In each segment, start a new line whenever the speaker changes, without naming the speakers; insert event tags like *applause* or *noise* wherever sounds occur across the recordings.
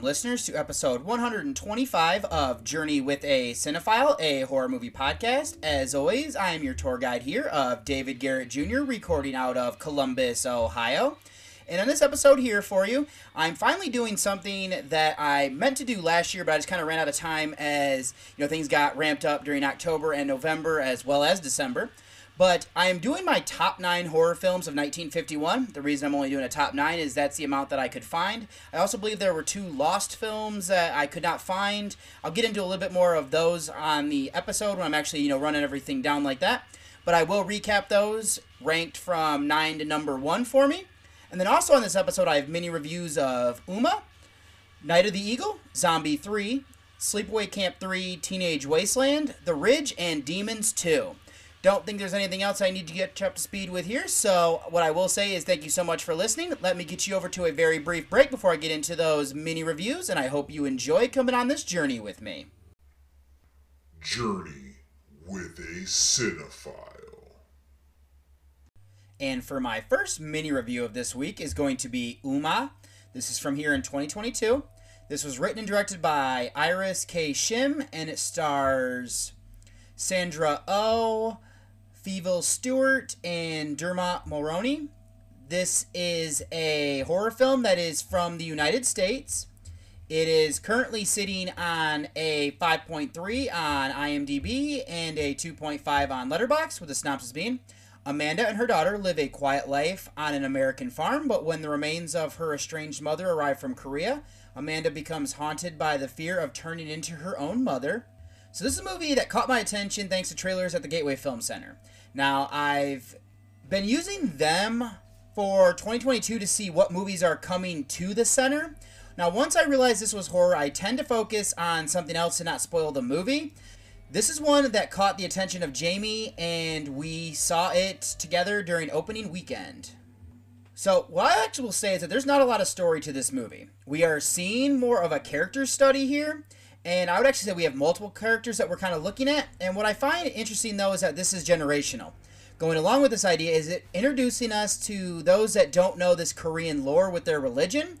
Welcome, listeners, to episode 125 of Journey with a Cinephile, a horror movie podcast. As always, I am your tour guide here of David Garrett Jr., recording out of Columbus, Ohio. And on this episode here for you, I'm finally doing something that I meant to do last year, but I just kind of ran out of time as you know things got ramped up during October and November as well as December. But I am doing my top nine horror films of 1951. The reason I'm only doing a top nine is that's the amount that I could find. I also believe there were two lost films that I could not find. I'll get into a little bit more of those on the episode when I'm actually, you know, running everything down like that. But I will recap those ranked from nine to number one for me. And then also on this episode, I have mini reviews of Umma, Night of the Eagle, Zombie 3, Sleepaway Camp 3, Teenage Wasteland, The Ridge, and Demons 2. Don't think there's anything else I need to get up to speed with here, so what I will say is thank you so much for listening. Let me get you over to a very brief break before I get into those mini reviews, and I hope you enjoy coming on this journey with me.
Journey with a Cinephile.
And for my first mini review of this week is going to be Umma. This is from here in 2022. This was written and directed by Iris K. Shim, and it stars Sandra Oh, Fivel Stewart, and Dermot Mulroney. This is a horror film that is from the United States. It is currently sitting on a 5.3 on IMDb and a 2.5 on Letterboxd, with the synopsis being Amanda and her daughter live a quiet life on an American farm, but when the remains of her estranged mother arrive from Korea, Amanda becomes haunted by the fear of turning into her own mother. So this is a movie that caught my attention thanks to trailers at the Gateway Film Center. Now, I've been using them for 2022 to see what movies are coming to the center. Now, once I realized this was horror, I tend to focus on something else to not spoil the movie. This is one that caught the attention of Jamie, and we saw it together during opening weekend. So, what I actually will say is that there's not a lot of story to this movie. We are seeing more of a character study here, and I would actually say we have multiple characters that we're kind of looking at. And what I find interesting, though, is that this is generational. Going along with this idea is it introducing us to those that don't know this Korean lore with their religion.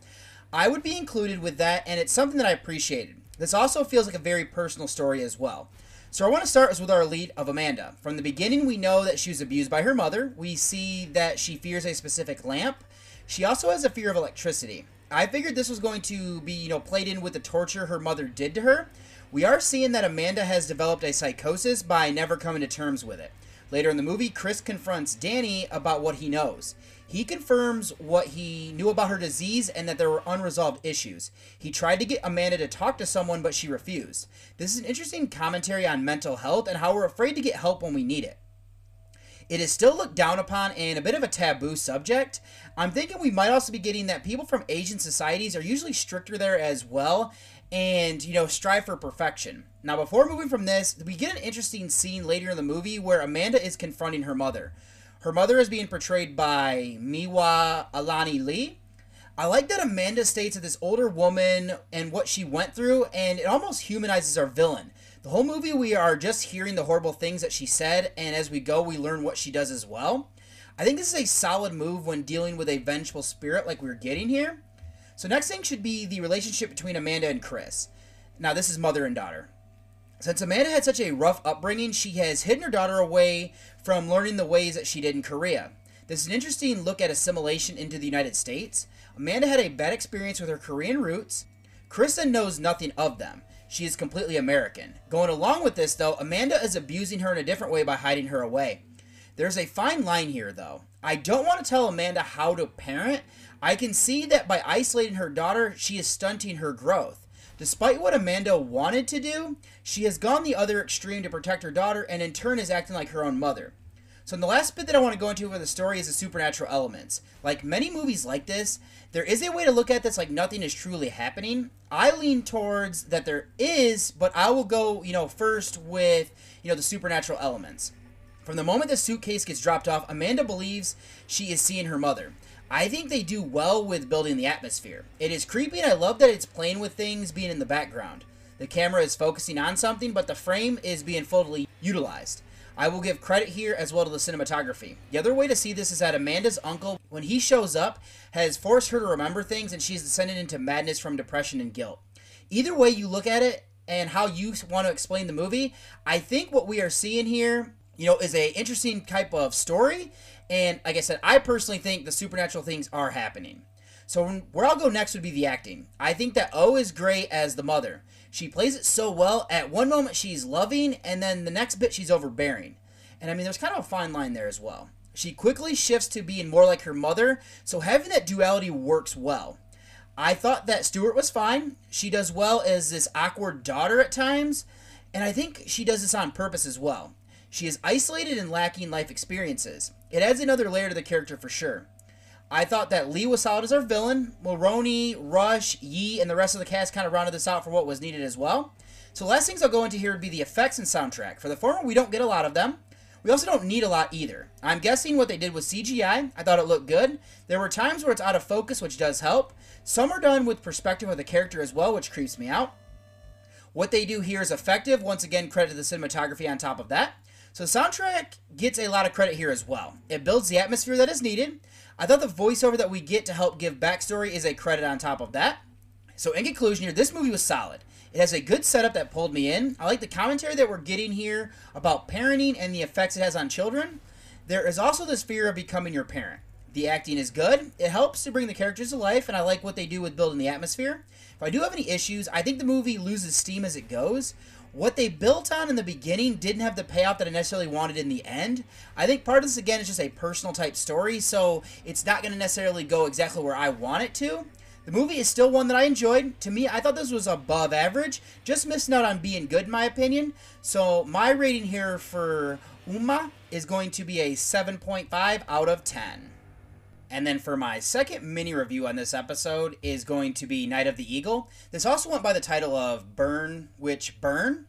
I would be included with that, and it's something that I appreciated. This also feels like a very personal story as well. So I want to start with our lead of Amanda. From the beginning, we know that she was abused by her mother. We see that she fears a specific lamp. She also has a fear of electricity. I figured this was going to be, you know, played in with the torture her mother did to her. We are seeing that Amanda has developed a psychosis by never coming to terms with it. Later in the movie, Chris confronts Danny about what he knows. He confirms what he knew about her disease and that there were unresolved issues. He tried to get Amanda to talk to someone, but she refused. This is an interesting commentary on mental health and how we're afraid to get help when we need it. It is still looked down upon and a bit of a taboo subject. I'm thinking we might also be getting that people from Asian societies are usually stricter there as well and, you know, strive for perfection. Now, before moving from this, we get an interesting scene later in the movie where Amanda is confronting her mother. Her mother is being portrayed by MeeWha Alana Lee. I like that Amanda states that this older woman and what she went through, and it almost humanizes our villain. The whole movie, we are just hearing the horrible things that she said, and as we go, we learn what she does as well. I think this is a solid move when dealing with a vengeful spirit like we're getting here. So, next thing should be the relationship between Amanda and Chris. Now, this is mother and daughter. Since Amanda had such a rough upbringing, she has hidden her daughter away from learning the ways that she did in Korea. This is an interesting look at assimilation into the United States. Amanda had a bad experience with her Korean roots. Krista knows nothing of them. She is completely American. Going along with this, though, Amanda is abusing her in a different way by hiding her away. There's a fine line here, though. I don't want to tell Amanda how to parent. I can see that by isolating her daughter, she is stunting her growth. Despite what Amanda wanted to do, she has gone the other extreme to protect her daughter and in turn is acting like her own mother. So, in the last bit that I want to go into for the story is the supernatural elements. Like many movies like this, there is a way to look at this like nothing is truly happening. I lean towards that there is, but I will go, you know, first with, you know, the supernatural elements. From the moment the suitcase gets dropped off, Amanda believes she is seeing her mother. I think they do well with building the atmosphere. It is creepy, and I love that it's playing with things being in the background. The camera is focusing on something, but the frame is being fully utilized. I will give credit here as well to the cinematography. The other way to see this is that Amanda's uncle, when he shows up, has forced her to remember things and she's descended into madness from depression and guilt. Either way you look at it and how you want to explain the movie, I think what we are seeing here, you know, is a interesting type of story. And like I said, I personally think the supernatural things are happening. So where I'll go next would be the acting. I think that O is great as the mother. She plays it so well. At one moment she's loving, and then the next bit she's overbearing. And I mean, there's kind of a fine line there as well. She quickly shifts to being more like her mother, so having that duality works well. I thought that Stewart was fine. She does well as this awkward daughter at times, and I think she does this on purpose as well. She is isolated and lacking life experiences. It adds another layer to the character for sure. I thought that Lee was solid as our villain. Mulroney, Rush, Yi, and the rest of the cast kind of rounded this out for what was needed as well. So last things I'll go into here would be the effects and soundtrack. For the former, we don't get a lot of them. We also don't need a lot either. I'm guessing what they did was CGI. I thought it looked good. There were times where it's out of focus, which does help. Some are done with perspective of the character as well, which creeps me out. What they do here is effective. Once again, credit to the cinematography on top of that. So the soundtrack gets a lot of credit here as well. It builds the atmosphere that is needed. I thought the voiceover that we get to help give backstory is a credit on top of that. So in conclusion here, this movie was solid. It has a good setup that pulled me in. I like the commentary that we're getting here about parenting and the effects it has on children. There is also this fear of becoming your parent. The acting is good. It helps to bring the characters to life, and I like what they do with building the atmosphere. If I do have any issues, I think the movie loses steam as it goes. What they built on in the beginning didn't have the payoff that I necessarily wanted in the end. I think part of this, again, is just a personal type story, so it's not going to necessarily go exactly where I want it to. The movie is still one that I enjoyed. To me, I thought this was above average, just missing out on being good, in my opinion. So, my rating here for Umma is going to be a 7.5 out of 10. And then for my second mini review on this episode is going to be Night of the Eagle. This also went by the title of Burn Witch Burn.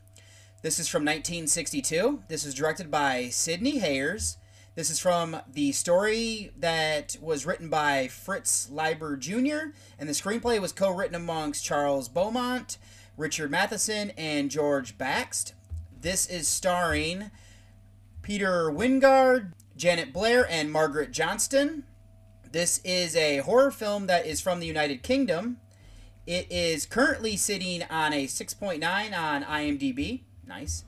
This is from 1962. This is directed by Sidney Hayers. This is from the story that was written by Fritz Leiber Jr., and the screenplay was co written amongst Charles Beaumont, Richard Matheson, and George Baxt. This is starring Peter Wyngarde, Janet Blair, and Margaret Johnston. This is a horror film that is from the United Kingdom. It is currently sitting on a 6.9 on IMDb. Nice.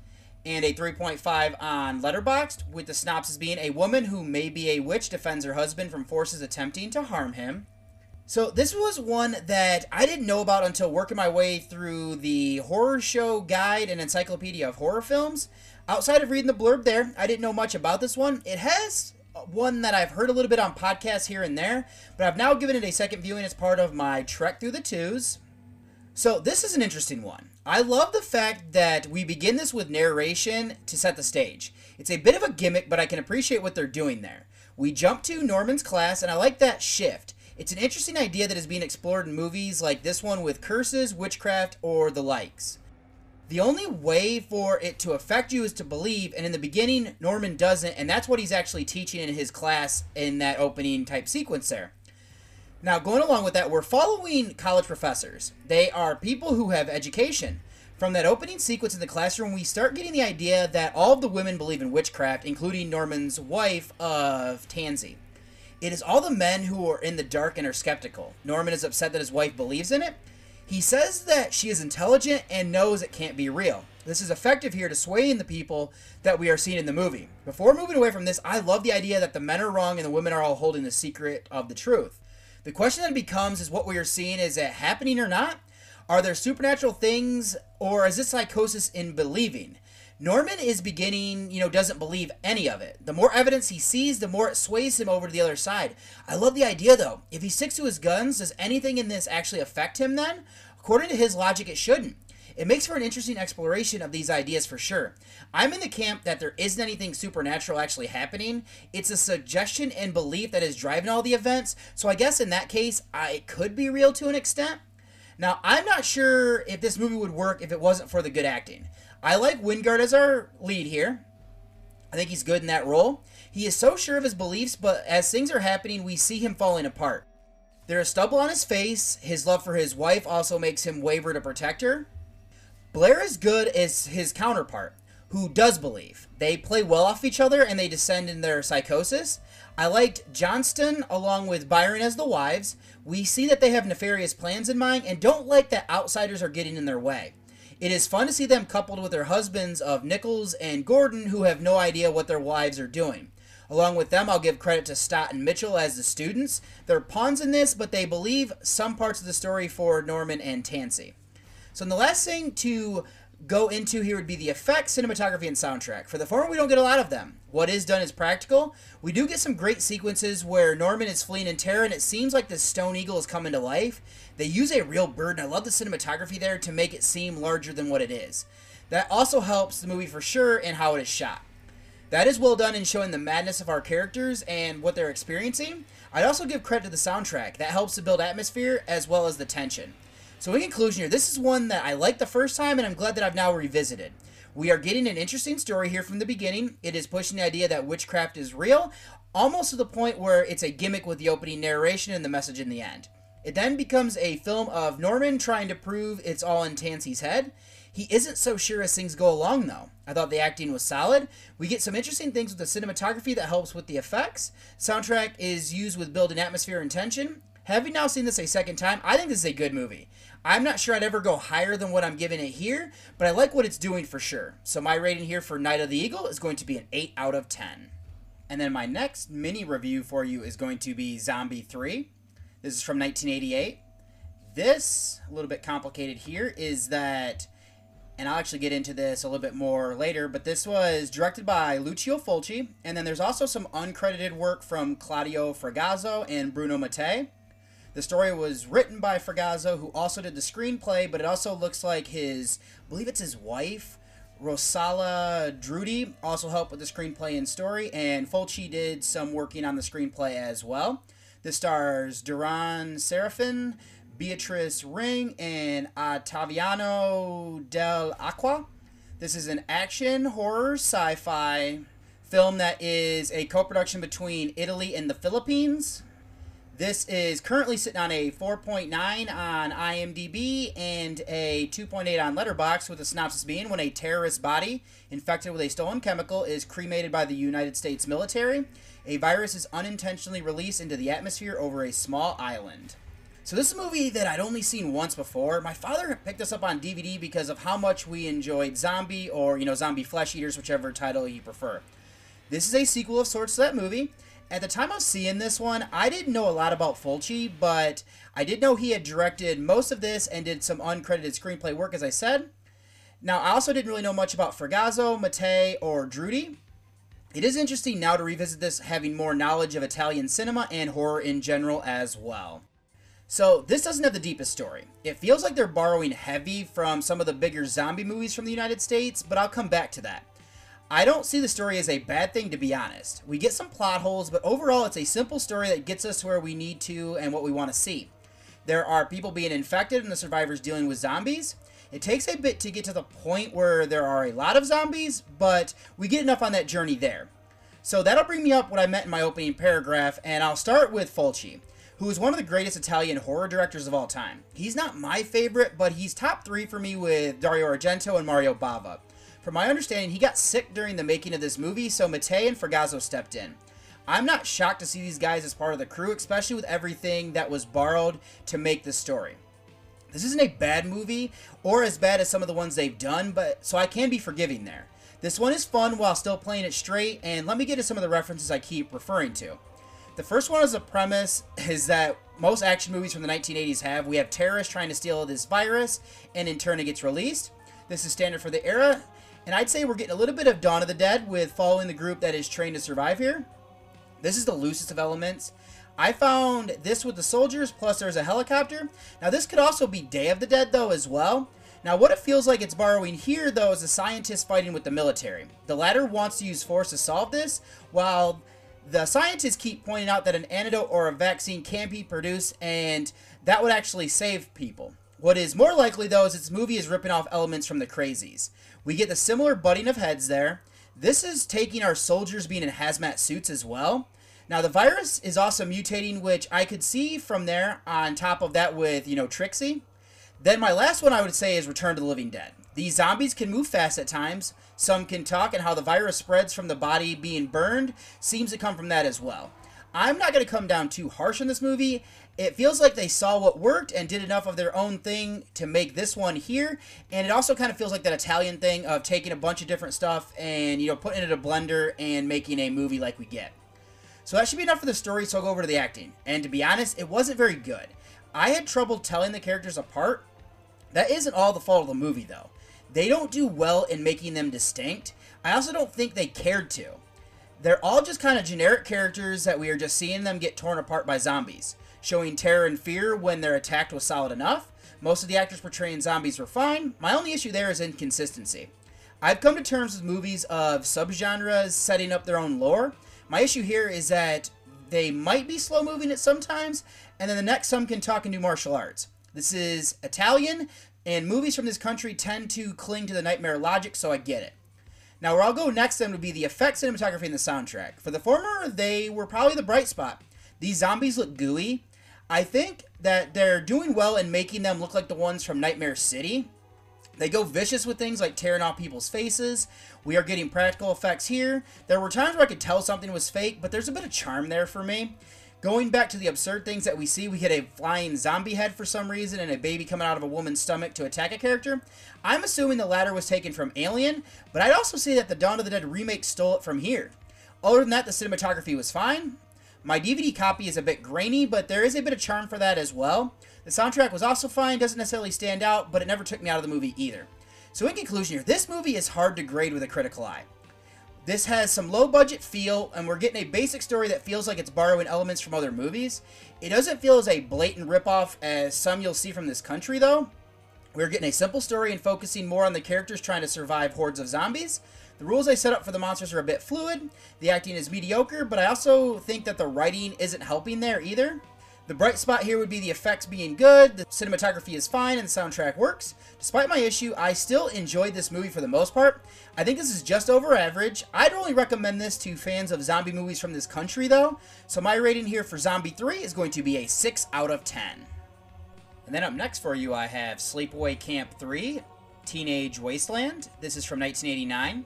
And a 3.5 on Letterboxd, with the synopsis being a woman who may be a witch defends her husband from forces attempting to harm him. So, this was one that I didn't know about until working my way through the horror show guide and encyclopedia of horror films. Outside of reading the blurb there, I didn't know much about this one. It has one that I've heard a little bit on podcasts here and there, but I've now given it a second viewing as part of my trek through the twos. So, this is an interesting one. I love the fact that we begin this with narration to set the stage. It's a bit of a gimmick, but I can appreciate what they're doing there. We jump to Norman's class, and I like that shift. It's an interesting idea that is being explored in movies like this one with curses, witchcraft, or the likes. The only way for it to affect you is to believe, and in the beginning, Norman doesn't, and that's what he's actually teaching in his class in that opening type sequence there. Now, going along with that, we're following college professors. They are people who have education. From that opening sequence in the classroom, we start getting the idea that all of the women believe in witchcraft, including Norman's wife of Tansy. It is all the men who are in the dark and are skeptical. Norman is upset that his wife believes in it. He says that she is intelligent and knows it can't be real. This is effective here to swaying the people that we are seeing in the movie. Before moving away from this, I love the idea that the men are wrong and the women are all holding the secret of the truth. The question then becomes is what we are seeing, is it happening or not? Are there supernatural things, or is this psychosis in believing? Norman is beginning, you know, doesn't believe any of it. The more evidence he sees, the more it sways him over to the other side. I love the idea, though. If he sticks to his guns, does anything in this actually affect him then? According to his logic, it shouldn't. It makes for an interesting exploration of these ideas for sure. I'm in the camp that there isn't anything supernatural actually happening. It's a suggestion and belief that is driving all the events. So I guess in that case, I, it could be real to an extent. Now, I'm not sure if this movie would work if it wasn't for the good acting. I like Wyngarde as our lead here. I think he's good in that role. He is so sure of his beliefs, but as things are happening, we see him falling apart. There is stubble on his face. His love for his wife also makes him waver to protect her. Blair is good as his counterpart, who does believe. They play well off each other and they descend in their psychosis. I liked Johnston along with Byron as the wives. We see that they have nefarious plans in mind and don't like that outsiders are getting in their way. It is fun to see them coupled with their husbands of Nicholls and Gordon, who have no idea what their wives are doing. Along with them, I'll give credit to Stott and Mitchell as the students. They're pawns in this, but they believe some parts of the story for Norman and Tansy. So, the last thing to go into here would be the effects, cinematography, and soundtrack. For the former, we don't get a lot of them. What is done is practical. We do get some great sequences where Norman is fleeing in terror, and it seems like the Stone Eagle is coming to life. They use a real bird, and I love the cinematography there to make it seem larger than what it is. That also helps the movie for sure in how it is shot. That is well done in showing the madness of our characters and what they're experiencing. I'd also give credit to the soundtrack. That helps to build atmosphere as well as the tension. So in conclusion here, this is one that I liked the first time and I'm glad that I've now revisited. We are getting an interesting story here from the beginning. It is pushing the idea that witchcraft is real, almost to the point where it's a gimmick with the opening narration and the message in the end. It then becomes a film of Norman trying to prove it's all in Tansy's head. He isn't so sure as things go along, though. I thought the acting was solid. We get some interesting things with the cinematography that helps with the effects. Soundtrack is used with building atmosphere and tension. Having now seen this a second time, I think this is a good movie. I'm not sure I'd ever go higher than what I'm giving it here, but I like what it's doing for sure. So my rating here for Night of the Eagle is going to be an 8 out of 10. And then my next mini review for you is going to be Zombie 3. This is from 1988. This, a little bit complicated here, is that, and I'll actually get into this a little bit more later, but this was directed by Lucio Fulci, and then there's also some uncredited work from Claudio Fragasso and Bruno Mattei. The story was written by Fragasso, who also did the screenplay, but it also looks like his, I believe it's his wife, Rossella Drudi, also helped with the screenplay and story, and Fulci did some working on the screenplay as well. This stars Deran Sarafian, Beatrice Ring, and Ottaviano Dell'Acqua. This is an action, horror, sci fi film that is a co production between Italy and the Philippines. This is currently sitting on a 4.9 on IMDb and a 2.8 on Letterboxd, with the synopsis being when a terrorist body infected with a stolen chemical is cremated by the United States military, a virus is unintentionally released into the atmosphere over a small island. So this is a movie that I'd only seen once before. My father picked us up on DVD because of how much we enjoyed Zombie or, you know, Zombie Flesh Eaters, whichever title you prefer. This is a sequel of sorts to that movie. At the time I was seeing this one, I didn't know a lot about Fulci, but I did know he had directed most of this and did some uncredited screenplay work, as I said. Now, I also didn't really know much about Fragasso, Mattei, or Drudi. It is interesting now to revisit this, having more knowledge of Italian cinema and horror in general as well. So, this doesn't have the deepest story. It feels like they're borrowing heavy from some of the bigger zombie movies from the United States, but I'll come back to that. I don't see the story as a bad thing, to be honest. We get some plot holes, but overall, it's a simple story that gets us where we need to and what we want to see. There are people being infected and the survivors dealing with zombies. It takes a bit to get to the point where there are a lot of zombies, but we get enough on that journey there. So that'll bring me up what I meant in my opening paragraph, and I'll start with Fulci, who is one of the greatest Italian horror directors of all time. He's not my favorite, but he's top three for me with Dario Argento and Mario Bava. From my understanding, he got sick during the making of this movie, so Mattei and Fragasso stepped in. I'm not shocked to see these guys as part of the crew, especially with everything that was borrowed to make this story. This isn't a bad movie or as bad as some of the ones they've done, but so I can be forgiving there. This one is fun while still playing it straight, and let me get to some of the references I keep referring to. The first one as a premise *laughs* is that most action movies from the 1980s have we have terrorists trying to steal this virus, and in turn it gets released. This is standard for the era, and I'd say we're getting a little bit of Dawn of the Dead with following the group that is trained to survive here. This is the loosest of elements. I found this with the soldiers, plus there's a helicopter. Now, this could also be Day of the Dead, though, as well. Now, what it feels like it's borrowing here, though, is a scientist fighting with the military. The latter wants to use force to solve this, while the scientists keep pointing out that an antidote or a vaccine can be produced, and that would actually save people. What is more likely, though, is this movie is ripping off elements from the crazies. We get the similar butting of heads there. This is taking our soldiers being in hazmat suits as well. Now the virus is also mutating, which I could see from there. On top of that, with you know Trixie. Then my last one I would say is Return to the Living Dead. These zombies can move fast at times. Some can talk, and how the virus spreads from the body being burned seems to come from that as well. I'm not going to come down too harsh on this movie. It feels like they saw what worked and did enough of their own thing to make this one here. And it also kind of feels like that Italian thing of taking a bunch of different stuff and, you know, putting it in a blender and making a movie like we get. So that should be enough for the story, so I'll go over to the acting. And to be honest, it wasn't very good. I had trouble telling the characters apart. That isn't all the fault of the movie, though. They don't do well in making them distinct. I also don't think they cared to. They're all just kind of generic characters that we are just seeing them get torn apart by zombies. Showing terror and fear when they're attacked was solid enough. Most of the actors portraying zombies were fine. My only issue there is inconsistency. I've come to terms with movies of subgenres setting up their own lore. My issue here is that they might be slow moving it sometimes, and then the next some can talk and do martial arts. This is Italian, and movies from this country tend to cling to the nightmare logic, so I get it. Now, where I'll go next then would be the effect cinematography and the soundtrack. For the former, they were probably the bright spot. These zombies look gooey. I think that they're doing well in making them look like the ones from Nightmare City. They go vicious with things like tearing off people's faces. We are getting practical effects here. There were times where I could tell something was fake, but there's a bit of charm there for me. Going back to the absurd things that we see, we get a flying zombie head for some reason and a baby coming out of a woman's stomach to attack a character. I'm assuming the latter was taken from Alien, but I'd also say that the Dawn of the Dead remake stole it from here. Other than that, the cinematography was fine. My DVD copy is a bit grainy, but there is a bit of charm for that as well. The soundtrack was also fine, doesn't necessarily stand out, but it never took me out of the movie either. So in conclusion here, this movie is hard to grade with a critical eye. This has some low budget feel, and we're getting a basic story that feels like it's borrowing elements from other movies. It doesn't feel as a blatant ripoff as some you'll see from this country, though. We're getting a simple story and focusing more on the characters trying to survive hordes of zombies. The rules I set up for the monsters are a bit fluid. The acting is mediocre, but I also think that the writing isn't helping there either. The bright spot here would be the effects being good, the cinematography is fine, and the soundtrack works. Despite my issue, I still enjoyed this movie for the most part. I think this is just over average. I'd only recommend this to fans of zombie movies from this country, though. So my rating here for Zombie 3 is going to be a 6 out of 10. And then up next for you, I have Sleepaway Camp 3, Teenage Wasteland. This is from 1989.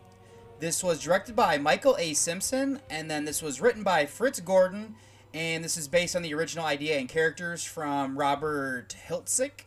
This was directed by Michael A. Simpson, and then this was written by Fritz Gordon and this is based on the original idea and characters from Robert Hiltzik.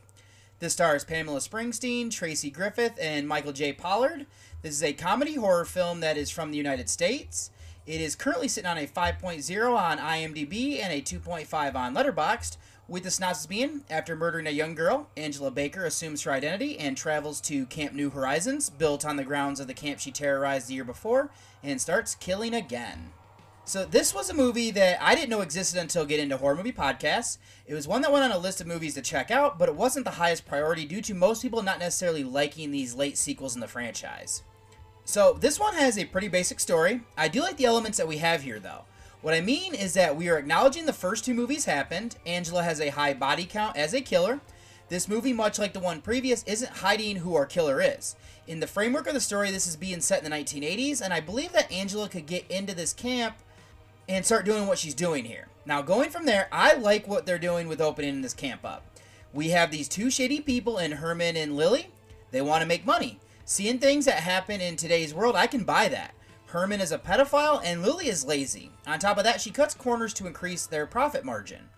This stars Pamela Springsteen, Tracy Griffith, and Michael J. Pollard. This is a comedy horror film that is from the United States. It is currently sitting on a 5.0 on IMDb and a 2.5 on Letterboxd, with the being After murdering a young girl, Angela Baker assumes her identity and travels to Camp New Horizons, built on the grounds of the camp she terrorized the year before, and starts killing again. So this was a movie that I didn't know existed until getting into horror movie podcasts. It was one that went on a list of movies to check out, but it wasn't the highest priority due to most people not necessarily liking these late sequels in the franchise. So this one has a pretty basic story. I do like the elements that we have here though. What I mean is that we are acknowledging the first two movies happened. Angela has a high body count as a killer. This movie, much like the one previous, isn't hiding who our killer is. In the framework of the story, this is being set in the 1980s, and I believe that Angela could get into this camp and start doing what she's doing here. Now, going from there, I like what they're doing with opening this camp up. We have these two shady people in Herman and Lily. They want to make money. Seeing things that happen in today's world, I can buy that. Herman is a pedophile and Lily is lazy. On top of that, she cuts corners to increase their profit margin.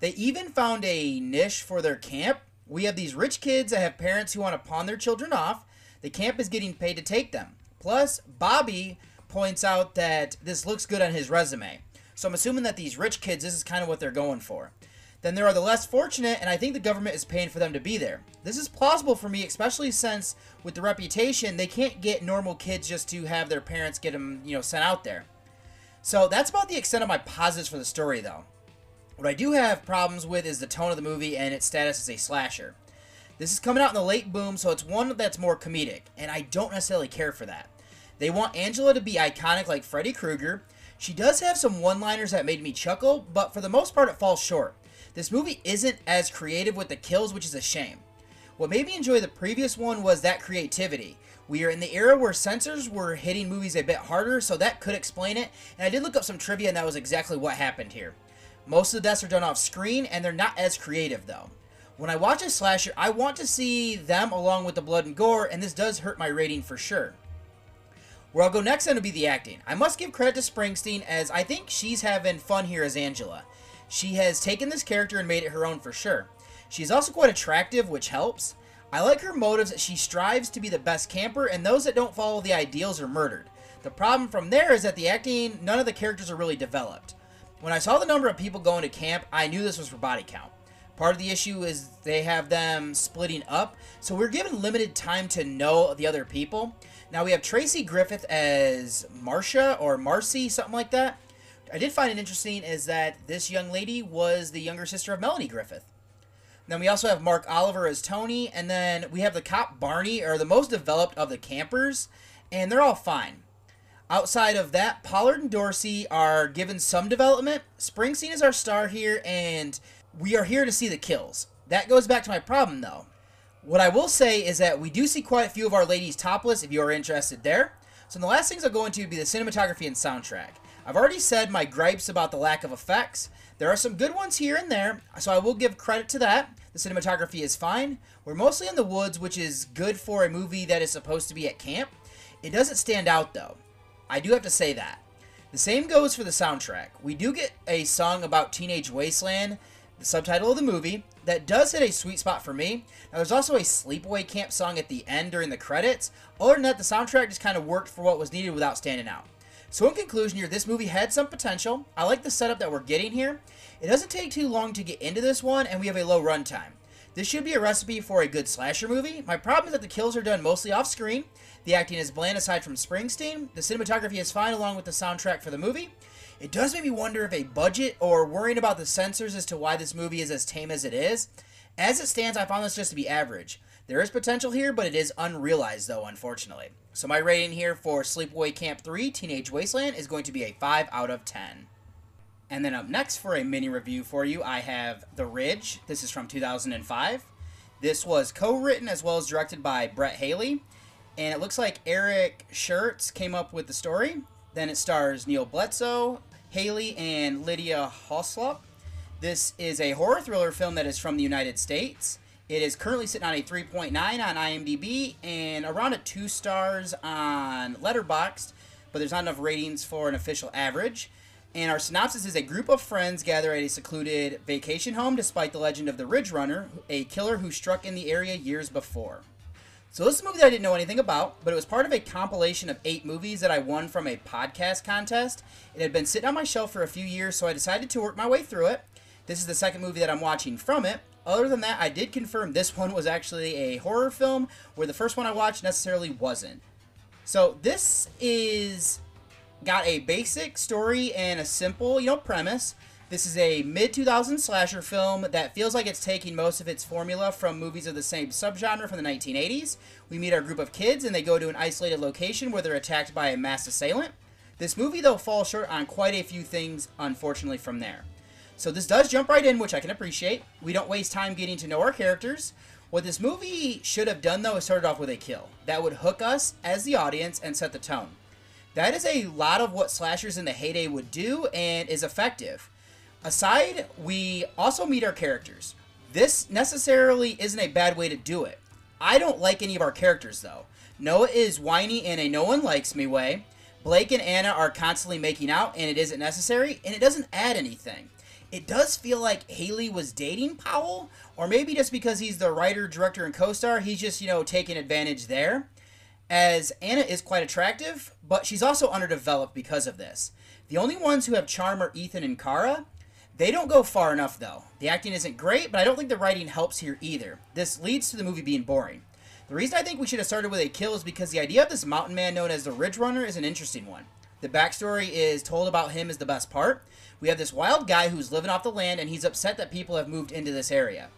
They even found a niche for their camp. We have these rich kids that have parents who want to pawn their children off. The camp is getting paid to take them. Plus, Bobby points out that this looks good on his resume. So I'm assuming that these rich kids, this is kind of what they're going for. Then there are the less fortunate, and I think the government is paying for them to be there. This is plausible for me, especially since with the reputation, they can't get normal kids just to have their parents get them, you know, sent out there. So that's about the extent of my positives for the story, though. What I do have problems with is the tone of the movie and its status as a slasher. This is coming out in the late boom, so it's one that's more comedic, and I don't necessarily care for that. They want Angela to be iconic like Freddy Krueger. She does have some one liners that made me chuckle, but for the most part, it falls short. This movie isn't as creative with the kills, which is a shame. What made me enjoy the previous one was that creativity. We are in the era where censors were hitting movies a bit harder, so that could explain it. And I did look up some trivia, and that was exactly what happened here. Most of the deaths are done off screen, and they're not as creative, though. When I watch a slasher, I want to see them along with the blood and gore, and this does hurt my rating for sure. Where I'll go next then will be the acting. I must give credit to Springsteen, as I think she's having fun here as Angela. She has taken this character and made it her own for sure. She's also quite attractive, which helps. I like her motives that she strives to be the best camper, and those that don't follow the ideals are murdered. The problem from there is that the acting, none of the characters are really developed. When I saw the number of people going to camp, I knew this was for body count. Part of the issue is they have them splitting up, so we're given limited time to know the other people. Now we have Tracy Griffith as Marcia or Marcy, something like that. I did find it interesting is that this young lady was the younger sister of Melanie Griffith. Then we also have Mark Oliver as Tony, and then we have the cop Barney, are the most developed of the campers, and they're all fine. Outside of that, Pollard and Dorsey are given some development. Springsteen is our star here, and we are here to see the kills. That goes back to my problem, though. What I will say is that we do see quite a few of our ladies topless if you are interested there. So the last things I'll go into would be the cinematography and soundtrack. I've already said my gripes about the lack of effects. There are some good ones here and there, so I will give credit to that. The cinematography is fine. We're mostly in the woods, which is good for a movie that is supposed to be at camp. It doesn't stand out though. I do have to say that. The same goes for the soundtrack. We do get a song about Teenage Wasteland, the subtitle of the movie, that does hit a sweet spot for me. Now, there's also a sleepaway camp song at the end during the credits. Other than that, the soundtrack just kind of worked for what was needed without standing out. So in conclusion here, this movie had some potential. I like the setup that we're getting here. It doesn't take too long to get into this one, and we have a low runtime. This should be a recipe for a good slasher movie. My problem is that the kills are done mostly off screen. The acting is bland aside from Springsteen. The cinematography is fine along with the soundtrack for the movie. It does make me wonder if a budget or worrying about the censors as to why this movie is as tame as it is. As it stands, I found this just to be average. There is potential here, but it is unrealized though, unfortunately. So my rating here for Sleepaway Camp 3 Teenage Wasteland is going to be a 5 out of 10. And then up next for a mini review for you, I have The Ridge. This is from 2005. This was co-written as well as directed by Brett Haley. And it looks like Eric Schertz came up with the story. Then it stars Neil Bledsoe, Haley, and Lydia Hoslop. This is a horror thriller film that is from the United States. It is currently sitting on a 3.9 on IMDb and around a 2 stars on Letterboxd, but there's not enough ratings for an official average. And our synopsis is a group of friends gather at a secluded vacation home despite the legend of the Ridge Runner, a killer who struck in the area years before. So this is a movie that I didn't know anything about, but it was part of a compilation of eight movies that I won from a podcast contest. It had been sitting on my shelf for a few years, so I decided to work my way through it. This is the second movie that I'm watching from it, other than that, I did confirm this one was actually a horror film, where the first one I watched necessarily wasn't. So this is got a basic story and a simple, you know, premise. This is a mid 2000s slasher film that feels like it's taking most of its formula from movies of the same subgenre from the 1980s. We meet our group of kids and they go to an isolated location where they're attacked by a mass assailant. This movie, though, falls short on quite a few things, unfortunately, from there. So this does jump right in, which I can appreciate. We don't waste time getting to know our characters. What this movie should have done, though, is started off with a kill. That would hook us as the audience and set the tone. That is a lot of what slashers in the heyday would do and is effective. Aside, we also meet our characters. This necessarily isn't a bad way to do it. I don't like any of our characters, though. Noah is whiny in a no one likes me way. Blake and Anna are constantly making out, and it isn't necessary, and it doesn't add anything. It does feel like Haley was dating Powell, or maybe just because he's the writer, director, and co star, he's just, you know, taking advantage there. As Anna is quite attractive, but she's also underdeveloped because of this. The only ones who have charm are Ethan and Kara. They don't go far enough, though. The acting isn't great, but I don't think the writing helps here either. This leads to the movie being boring. The reason I think we should have started with a kill is because the idea of this mountain man known as the Ridge Runner is an interesting one. The backstory is told about him is the best part. We have this wild guy who's living off the land and he's upset that people have moved into this area.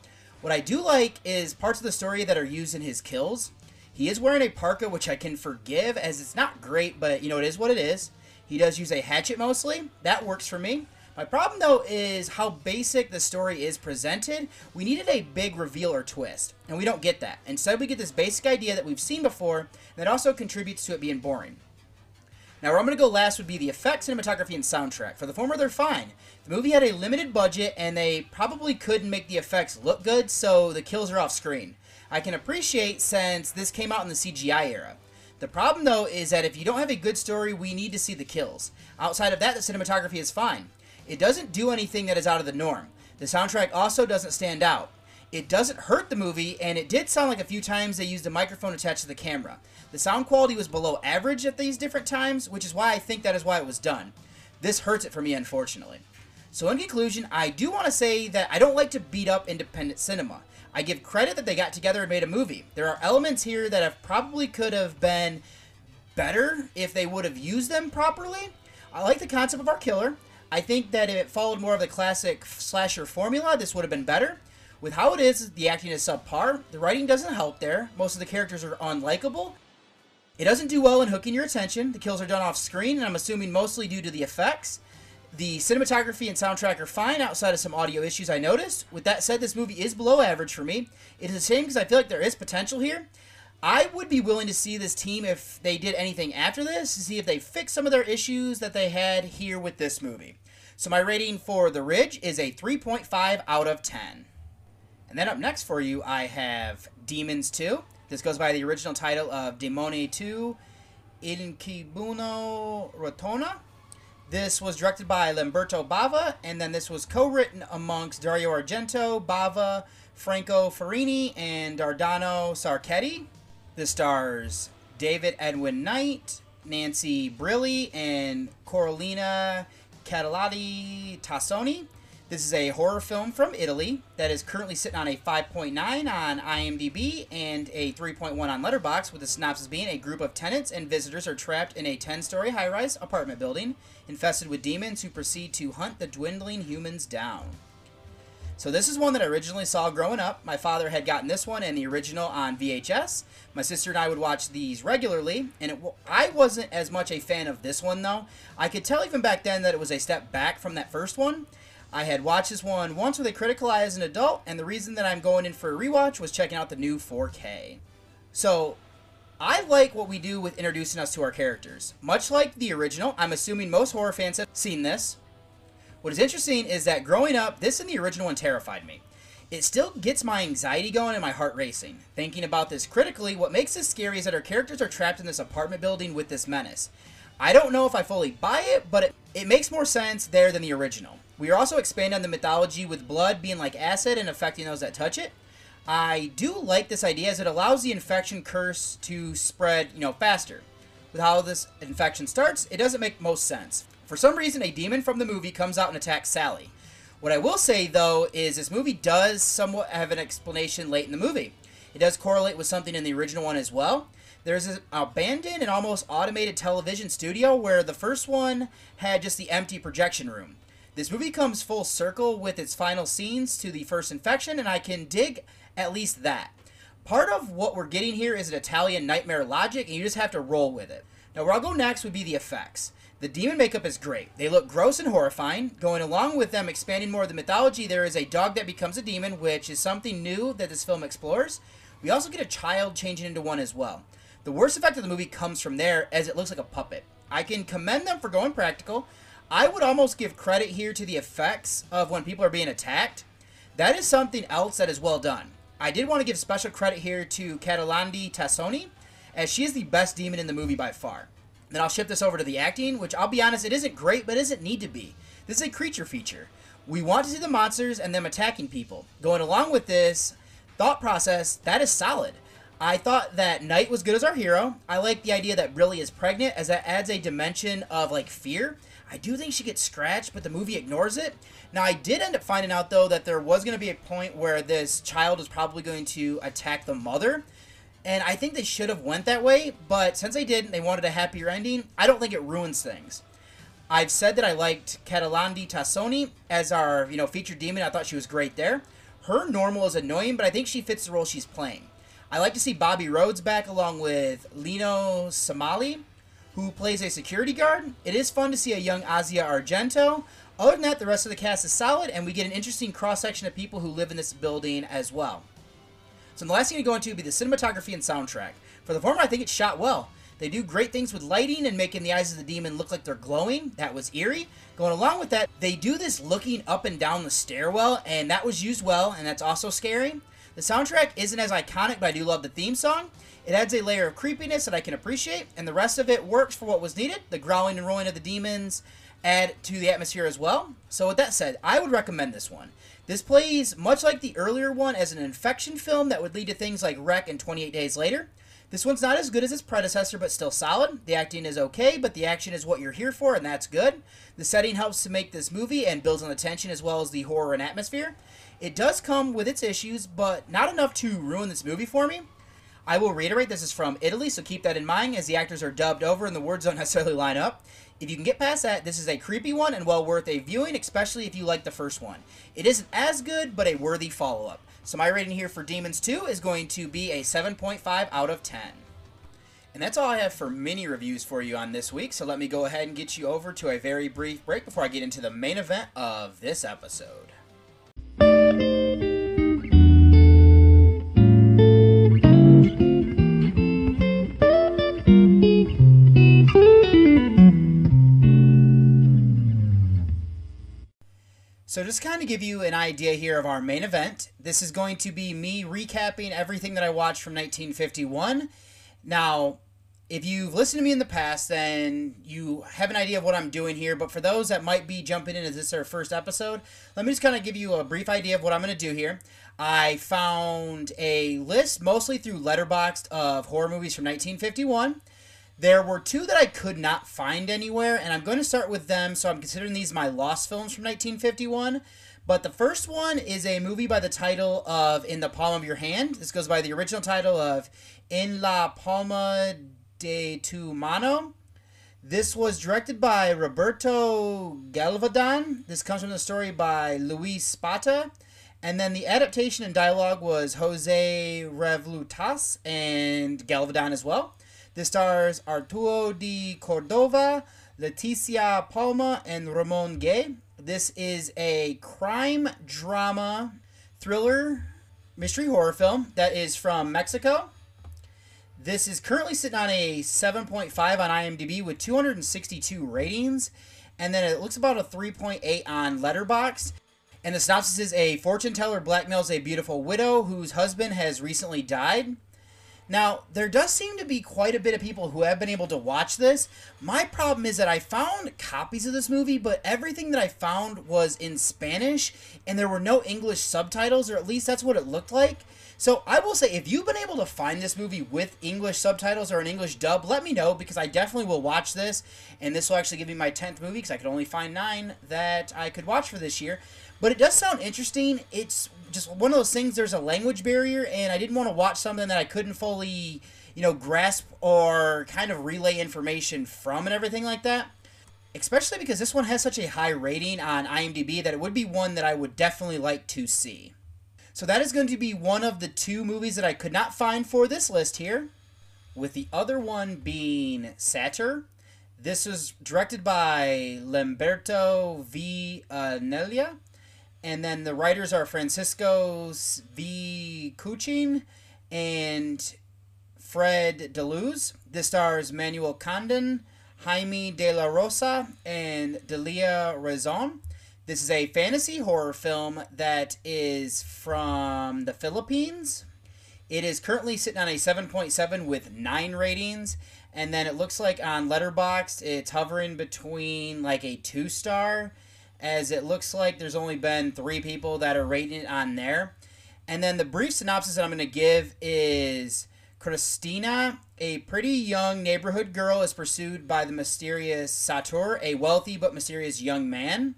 What I do like is parts of the story that are used in his kills. He is wearing a parka, which I can forgive as it's not great, but you know, it is what it is. He does use a hatchet mostly. That works for me. My problem though is how basic the story is presented. We needed a big reveal or twist, and we don't get that. Instead, we get this basic idea that we've seen before, and that also contributes to it being boring. Now, where I'm going to go last would be the effects, cinematography, and soundtrack. For the former, they're fine. The movie had a limited budget, and they probably couldn't make the effects look good, so the kills are off screen. I can appreciate since this came out in the CGI era. The problem, though, is that if you don't have a good story, we need to see the kills. Outside of that, the cinematography is fine. It doesn't do anything that is out of the norm. The soundtrack also doesn't stand out. It doesn't hurt the movie, and it did sound like a few times they used a microphone attached to the camera. The sound quality was below average at these different times, which is why I think that is why it was done. This hurts it for me, unfortunately. So, in conclusion, I do want to say that I don't like to beat up independent cinema. I give credit that they got together and made a movie. There are elements here that have probably could have been better if they would have used them properly. I like the concept of our killer. I think that if it followed more of the classic slasher formula, this would have been better. With how it is, the acting is subpar. The writing doesn't help there. Most of the characters are unlikable. It doesn't do well in hooking your attention. The kills are done off screen, and I'm assuming mostly due to the effects. The cinematography and soundtrack are fine outside of some audio issues I noticed. With that said, this movie is below average for me. It is a shame because I feel like there is potential here. I would be willing to see this team if they did anything after this to see if they fix some of their issues that they had here with this movie. So my rating for The Ridge is a 3.5 out of 10. And then up next for you, I have Demons 2. This goes by the original title of Demoni 2 L'incubo ritorna. This was directed by Lamberto Bava, and then this was co-written amongst Dario Argento, Bava, Franco Ferrini, and Dardano Sacchetti. This stars David Edwin Knight, Nancy Brilli, and Coralina Cataldi Tassoni. This is a horror film from Italy that is currently sitting on a 5.9 on IMDb and a 3.1 on Letterboxd, with the synopsis being a group of tenants and visitors are trapped in a 10-story high-rise apartment building infested with demons who proceed to hunt the dwindling humans down. So this is one that I originally saw growing up. My father had gotten this one and the original on VHS. My sister and I would watch these regularly, and it, I wasn't as much a fan of this one though. I could tell even back then that it was a step back from that first one. I had watched this one once with a critical eye as an adult, and the reason that I'm going in for a rewatch was checking out the new 4K. So, I like what we do with introducing us to our characters. Much like the original, I'm assuming most horror fans have seen this. What is interesting is that growing up, this and the original one terrified me. It still gets my anxiety going and my heart racing. Thinking about this critically, what makes this scary is that our characters are trapped in this apartment building with this menace. I don't know if I fully buy it, but it, it makes more sense there than the original. We are also expanding on the mythology with blood being like acid and affecting those that touch it. I do like this idea as it allows the infection curse to spread, you know, faster. With how this infection starts, it doesn't make most sense. For some reason, a demon from the movie comes out and attacks Sally. What I will say, though, is this movie does somewhat have an explanation late in the movie. It does correlate with something in the original one as well. There's an abandoned and almost automated television studio where the first one had just the empty projection room. This movie comes full circle with its final scenes to the first infection, and I can dig at least that. Part of what we're getting here is an Italian nightmare logic, and you just have to roll with it. Now, where I'll go next would be the effects. The demon makeup is great. They look gross and horrifying. Going along with them expanding more of the mythology, there is a dog that becomes a demon, which is something new that this film explores. We also get a child changing into one as well. The worst effect of the movie comes from there, as it looks like a puppet. I can commend them for going practical. I would almost give credit here to the effects of when people are being attacked. That is something else that is well done. I did want to give special credit here to Cataldi Tassoni, as she is the best demon in the movie by far. Then I'll shift this over to the acting, which I'll be honest, it isn't great, but it doesn't need to be. This is a creature feature. We want to see the monsters and them attacking people. Going along with this thought process, that is solid. I thought that Knight was good as our hero. I like the idea that Brilli is pregnant, as that adds a dimension of like fear. I do think she gets scratched, but the movie ignores it. Now, I did end up finding out though that there was going to be a point where this child is probably going to attack the mother and I think they should have went that way, but since they didn't, they wanted a happier ending. I don't think it ruins things. I've said that I liked Cataldi Tassoni as our, you know, featured demon. I thought she was great there. Her normal is annoying, but I think she fits the role she's playing. I like to see Bobby Rhodes back along with Lino Salemme, who plays a security guard. It is fun to see a young Asia Argento. Other than that, the rest of the cast is solid, and we get an interesting cross section of people who live in this building as well. So the last thing to go into would be the cinematography and soundtrack. For the former, I think it's shot well. They do great things with lighting and making the eyes of the demon look like they're glowing. That was eerie. Going along with that, they do this looking up and down the stairwell, and that was used well, and that's also scary. The soundtrack isn't as iconic, but I do love the theme song. It adds a layer of creepiness that I can appreciate, and the rest of it works for what was needed. The growling and roaring of the demons add to the atmosphere as well. So with that said, I would recommend this one. This plays much like the earlier one as an infection film that would lead to things like REC and 28 Days Later. This one's not as good as its predecessor, but still solid. The acting is okay, but the action is what you're here for, and that's good. The setting helps to make this movie and builds on the tension as well as the horror and atmosphere. It does come with its issues, but not enough to ruin this movie for me. I will reiterate this is from Italy, so keep that in mind as the actors are dubbed over and the words don't *laughs* necessarily line up. If you can get past that, this is a creepy one and well worth a viewing, especially if you like the first one. It isn't as good, but a worthy follow up. So my rating here for Demons 2 is going to be a 7.5 out of 10. And that's all I have for mini reviews for you on this week, so let me go ahead and get you over to a very brief break before I get into the main event of this episode. So just kind of give you an idea here of our main event. This is going to be me recapping everything that I watched from 1951. Now, if you've listened to me in the past, then you have an idea of what I'm doing here. But for those that might be jumping in as this is our first episode, let me just kind of give you a brief idea of what I'm going to do here. I found a list, mostly through Letterboxd, of horror movies from 1951. There were two that I could not find anywhere, and I'm going to start with them. So I'm considering these my lost films from 1951. But the first one is a movie by the title of In the Palm of Your Hand. This goes by the original title of In la Palma de tu Mano. This was directed by Roberto Gavaldón. This comes from the story by Luis Spota. And then the adaptation and dialogue was Jose Revueltas and Gavaldón as well. This stars Arturo de Cordova, Leticia Palma, and Ramon Gay. This is a crime drama thriller mystery horror film that is from Mexico. This is currently sitting on a 7.5 on IMDb with 262 ratings, and then it looks about a 3.8 on Letterboxd. And the synopsis is a fortune teller blackmails a beautiful widow whose husband has recently died. Now, there does seem to be quite a bit of people who have been able to watch this. My problem is that I found copies of this movie, but everything that I found was in Spanish, and there were no English subtitles, or at least that's what it looked like. So I will say, if you've been able to find this movie with English subtitles or an English dub, let me know because I definitely will watch this, and this will actually give me my 10th movie because I could only find nine that I could watch for this year. But it does sound interesting. It's just one of those things. There's a language barrier, and I didn't want to watch something that I couldn't fully, you know, grasp or kind of relay information from and everything like that. Especially because this one has such a high rating on IMDb that it would be one that I would definitely like to see. So that is going to be one of the two movies that I could not find for this list here. with the other one being Satur. This was directed by Lamberto V. And then the writers are Francisco V. Coching and Fred Deleuze. This stars Manuel Condon, Jaime de la Rosa, and Delia Razon. This is a fantasy horror film that is from the Philippines. It is currently sitting on a 7.7 with 9 ratings. And then it looks like on Letterboxd it's hovering between like a 2 star, as it looks like there's only been 3 people that are rating it on there. And then the brief synopsis that I'm going to give is Christina, a pretty young neighborhood girl, is pursued by the mysterious Satur, a wealthy but mysterious young man.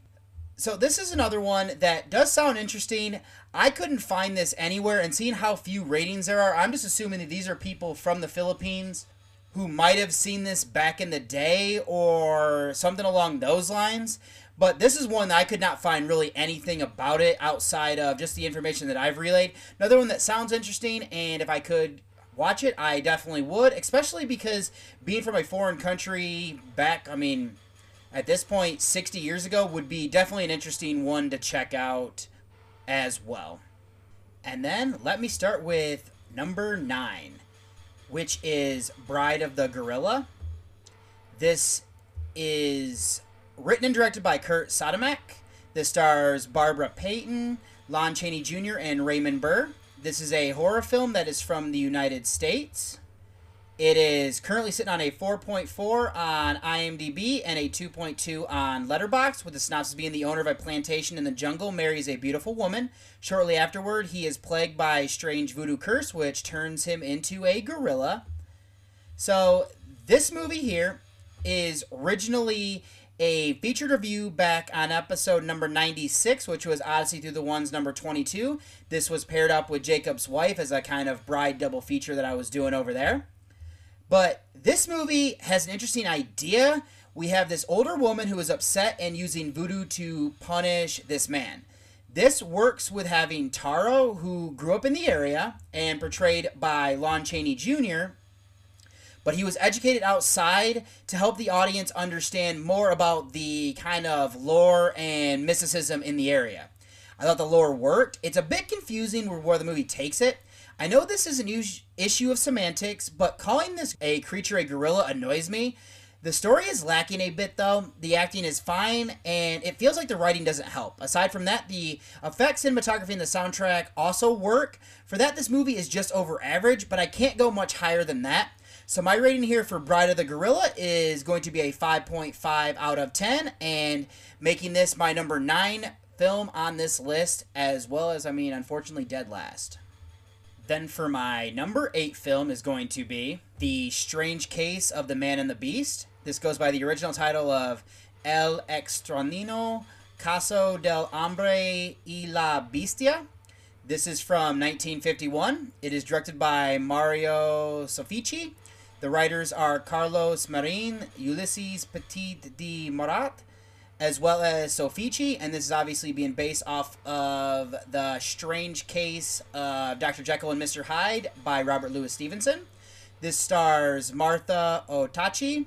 So this is another one that does sound interesting. I couldn't find this anywhere, and seeing how few ratings there are, I'm just assuming that these are people from the Philippines who might have seen this back in the day or something along those lines. But this is one that I could not find really anything about it outside of just the information that I've relayed. Another one that sounds interesting, and if I could watch it, I definitely would, especially because being from a foreign country back, I mean, at this point, 60 years ago, would be definitely an interesting one to check out as well. And then let me start with number nine, which is Bride of the Gorilla. This is written and directed by Curt Siodmak. This stars Barbara Payton, Lon Chaney Jr., and Raymond Burr. This is a horror film that is from the United States. It is currently sitting on a 4.4 on IMDb and a 2.2 on Letterboxd, with the synopsis being the owner of a plantation in the jungle marries a beautiful woman. Shortly afterward, he is plagued by a strange voodoo curse, which turns him into a gorilla. So, this movie here is originally a featured review back on episode number 96, which was Odyssey Through the Ones number 22. This was paired up with Jacob's Wife as a kind of bride double feature that I was doing over there. But this movie has an interesting idea. We have this older woman who is upset and using voodoo to punish this man. This works with having Taro, who grew up in the area and portrayed by Lon Chaney Jr., but he was educated outside to help the audience understand more about the kind of lore and mysticism in the area. I thought the lore worked. It's a bit confusing where the movie takes it. I know this is an issue of semantics, but calling this a creature a gorilla annoys me. The story is lacking a bit though. The acting is fine, and it feels like the writing doesn't help. Aside from that, the effects, cinematography, and the soundtrack also work. For that, this movie is just over average, but I can't go much higher than that. So my rating here for Bride of the Gorilla is going to be a 5.5 out of 10, and making this my number 9 film on this list, as well as, I mean, unfortunately, dead last. Then for my number 8 film is going to be The Strange Case of the Man and the Beast. This goes by the original title of El Extraño Caso del Hombre y la Bestia. This is from 1951. It is directed by Mario Soffici. The writers are Carlos Marin, Ulysses Petit de Murat, as well as Soffici, and this is obviously being based off of the strange case of Dr. Jekyll and Mr. Hyde by Robert Louis Stevenson. This stars Martha Otachi,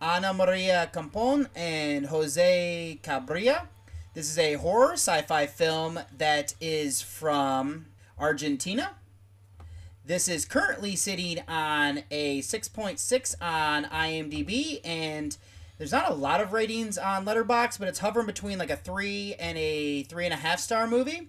Ana Maria Campoy, and Jose Cabrera. This is a horror sci fi film that is from Argentina. This is currently sitting on a 6.6 on IMDb, and there's not a lot of ratings on Letterboxd, but it's hovering between like a three and a three and a half star movie.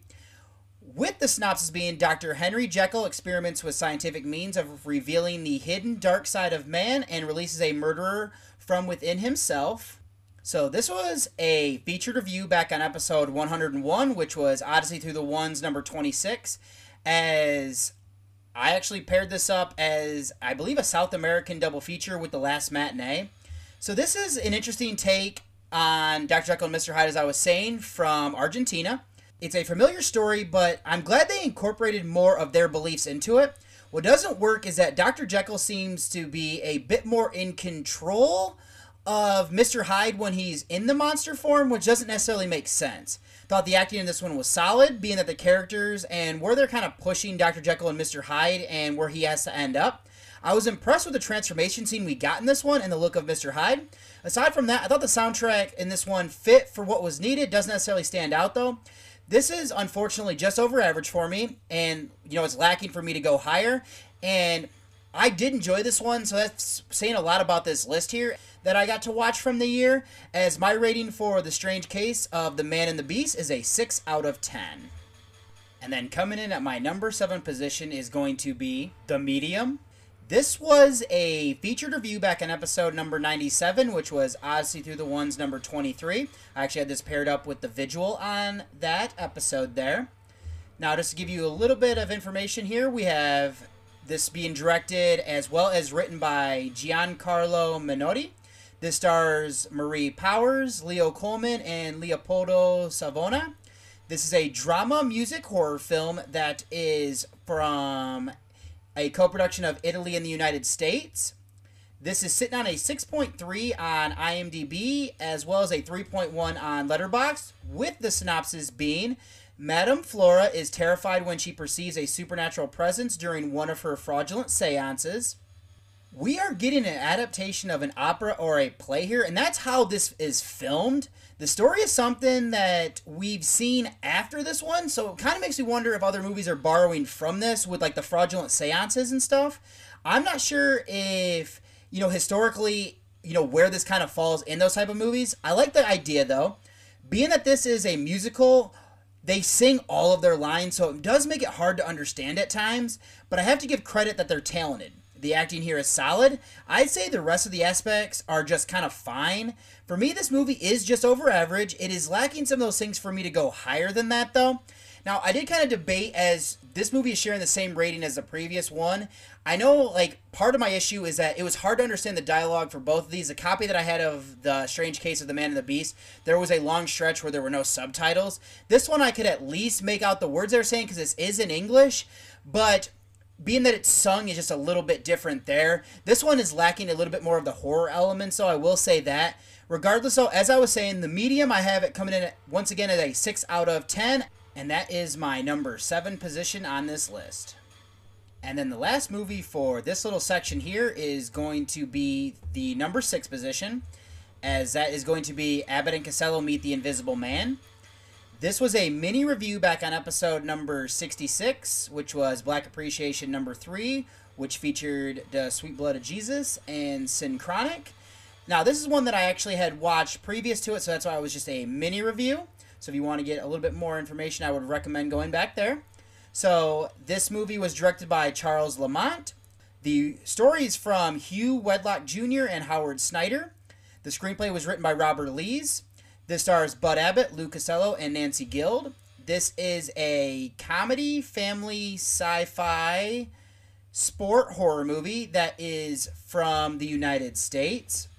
With the synopsis being Dr. Henry Jekyll experiments with scientific means of revealing the hidden dark side of man and releases a murderer from within himself. So, this was a featured review back on episode 101, which was Odyssey Through the Ones number 26. As I actually paired this up as, I believe, a South American double feature with The Last Matinee. So this is an interesting take on Dr. Jekyll and Mr. Hyde, as I was saying, from Argentina. It's a familiar story, but I'm glad they incorporated more of their beliefs into it. What doesn't work is that Dr. Jekyll seems to be a bit more in control of Mr. Hyde when he's in the monster form, which doesn't necessarily make sense. Thought the acting in this one was solid, being that the characters and where they're kind of pushing Dr. Jekyll and Mr. Hyde and where he has to end up. I was impressed with the transformation scene we got in this one and the look of Mr. Hyde. Aside from that, I thought the soundtrack in this one fit for what was needed. Doesn't necessarily stand out though. This is unfortunately just over average for me, and you know it's lacking for me to go higher. And I did enjoy this one, so that's saying a lot about this list here that I got to watch from the year. As my rating for The Strange Case of the Man and the Beast is a 6 out of 10. And then coming in at my number 7 position is going to be The Medium. This was a featured review back in episode number 97, which was Odyssey Through the Ones number 23. I actually had this paired up with the visual on that episode there. Now, just to give you a little bit of information here, we have this being directed as well as written by Giancarlo Menotti. This stars Marie Powers, Leo Coleman, and Leopoldo Savona. This is a drama music horror film that is from a co production of Italy and the United States. This is sitting on a 6.3 on IMDb as well as a 3.1 on Letterboxd, with the synopsis being Madame Flora is terrified when she perceives a supernatural presence during one of her fraudulent seances. We are getting an adaptation of an opera or a play here, and that's how this is filmed. The story is something that we've seen after this one, so it kind of makes me wonder if other movies are borrowing from this with like the fraudulent seances and stuff. I'm not sure if, you know, historically, you know, where this kind of falls in those type of movies. I like the idea though. Being that this is a musical, they sing all of their lines, so it does make it hard to understand at times, but I have to give credit that they're talented the acting here is solid. I'd say the rest of the aspects are just kind of fine. For me, this movie is just over average. It is lacking some of those things for me to go higher than that, though. Now, I did kind of debate as this movie is sharing the same rating as the previous one. I know, like, part of my issue is that it was hard to understand the dialogue for both of these. The copy that I had of The Strange Case of the Man and the Beast, there was a long stretch where there were no subtitles. This one, I could at least make out the words they're saying because this is in English, but being that it's sung is just a little bit different there. This one is lacking a little bit more of the horror element, so I will say that. Regardless, though, as I was saying, the medium I have it coming in at, once again at a 6 out of 10, and that is my number 7 position on this list. And then the last movie for this little section here is going to be the number 6 position, as that is going to be Abbott and Costello Meet the Invisible Man. This was a mini review back on episode number 66, which was Black Appreciation number 3, which featured The Sweet Blood of Jesus and Synchronic. Now, this is one that I actually had watched previous to it, so that's why it was just a mini review. So if you want to get a little bit more information, I would recommend going back there. So this movie was directed by Charles Lamont. The story is from Hugh Wedlock Jr. and Howard Snyder. The screenplay was written by Robert Lees. This stars Bud Abbott, Lou Costello, and Nancy Guild. This is a comedy, family, sci fi, sport horror movie that is from the United States.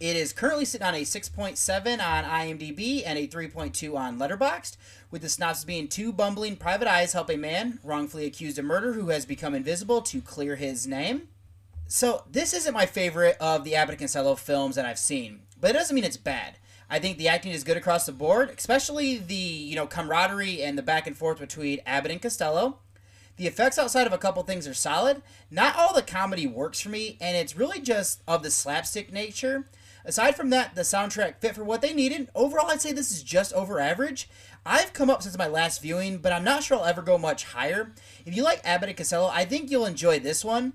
It is currently sitting on a 6.7 on IMDb and a 3.2 on Letterboxd, with the synopsis being two bumbling private eyes help a man wrongfully accused of murder who has become invisible to clear his name. So, this isn't my favorite of the Abbott and Costello films that I've seen, but it doesn't mean it's bad. I think the acting is good across the board, especially the you know camaraderie and the back and forth between Abbott and Costello. The effects outside of a couple things are solid. Not all the comedy works for me, and it's really just of the slapstick nature. Aside from that, the soundtrack fit for what they needed. Overall, I'd say this is just over average. I've come up since my last viewing, but I'm not sure I'll ever go much higher. If you like Abbott and Costello, I think you'll enjoy this one.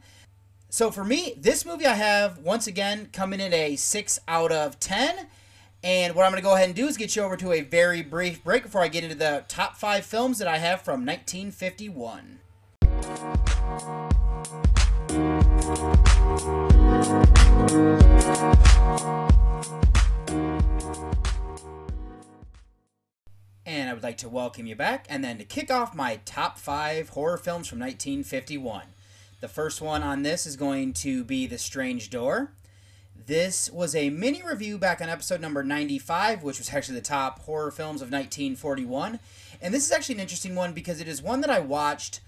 So for me, this movie I have, once again, coming in a 6 out of 10. And what I'm going to go ahead and do is get you over to a very brief break before I get into the top five films that I have from 1951. And I would like to welcome you back and then to kick off my top five horror films from 1951. The first one on this is going to be The Strange Door. This was a mini review back on episode number 95, which was actually the top horror films of 1941. And this is actually an interesting one because it is one that I watched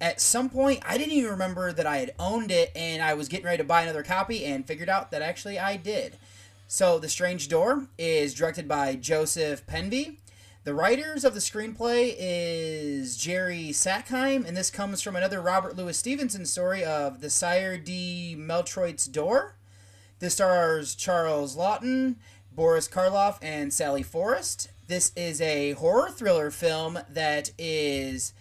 at some point. I didn't even remember that I had owned it, and I was getting ready to buy another copy and figured out that actually I did. So, The Strange Door is directed by Joseph Pevney. The writers of the screenplay is Jerry Sackheim, and this comes from another Robert Louis Stevenson story of The Sire de Malétroit's Door. This stars Charles Laughton, Boris Karloff, and Sally Forrest. This is a horror thriller film that is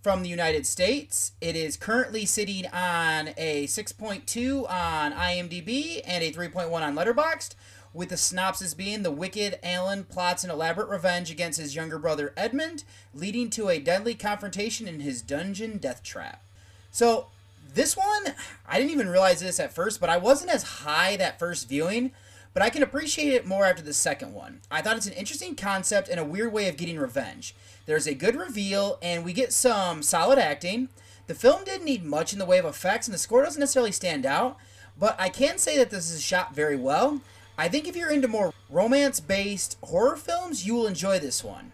from the United States. It is currently sitting on a 6.2 on IMDb and a 3.1 on Letterboxd, with the synopsis being the wicked Alan plots an elaborate revenge against his younger brother Edmund, leading to a deadly confrontation in his dungeon death trap. So, this one, I didn't even realize this at first, but I wasn't as high that first viewing, but I can appreciate it more after the second one. I thought it's an interesting concept and a weird way of getting revenge. There's a good reveal, and we get some solid acting. The film didn't need much in the way of effects, and the score doesn't necessarily stand out, but I can say that this is shot very well. I think if you're into more romance based horror films, you will enjoy this one.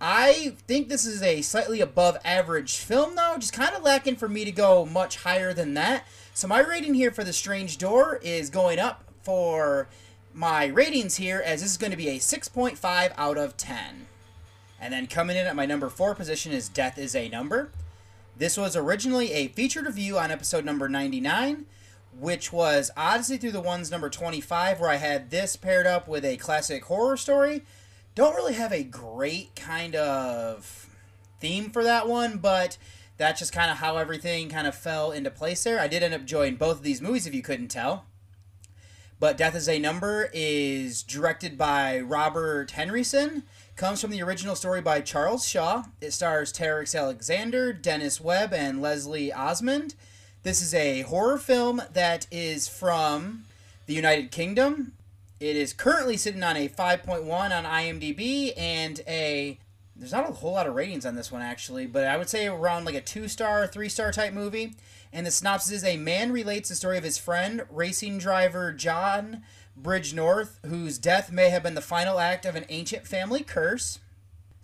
I think this is a slightly above average film, though, just kind of lacking for me to go much higher than that. So, my rating here for The Strange Door is going up for my ratings here, as this is going to be a 6.5 out of 10. And then coming in at my number 4 position is Death is a Number. This was originally a featured review on episode number 99 which was Odyssey Through the Ones number 25, where I had this paired up with a classic horror story. Don't really have a great kind of theme for that one, but that's just kind of how everything kind of fell into place there. I did end up enjoying both of these movies, if you couldn't tell. But Death is a Number is directed by Robert Henryson, comes from the original story by Charles Shaw. It stars Terence Alexander, Dennis Webb, and Leslie Osmond. This is a horror film that is from the United Kingdom. It is currently sitting on a 5.1 on IMDb and a there's not a whole lot of ratings on this one actually, but I would say around like a 2-star, 3-star type movie. And the synopsis is a man relates the story of his friend, racing driver John Bridgenorth, whose death may have been the final act of an ancient family curse.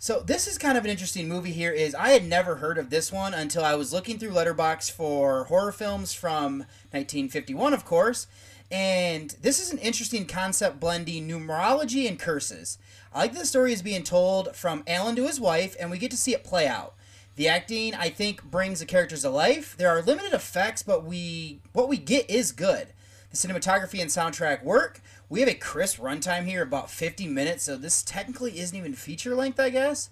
So this is kind of an interesting movie here is I had never heard of this one until I was looking through Letterboxd for horror films from 1951 of course and this is an interesting concept blending numerology and curses. I like the story is being told from Alan to his wife and we get to see it play out. The acting I think brings the characters to life. There are limited effects but we what we get is good. The cinematography and soundtrack work. We have a crisp runtime here, about 50 minutes, so this technically isn't even feature length, I guess.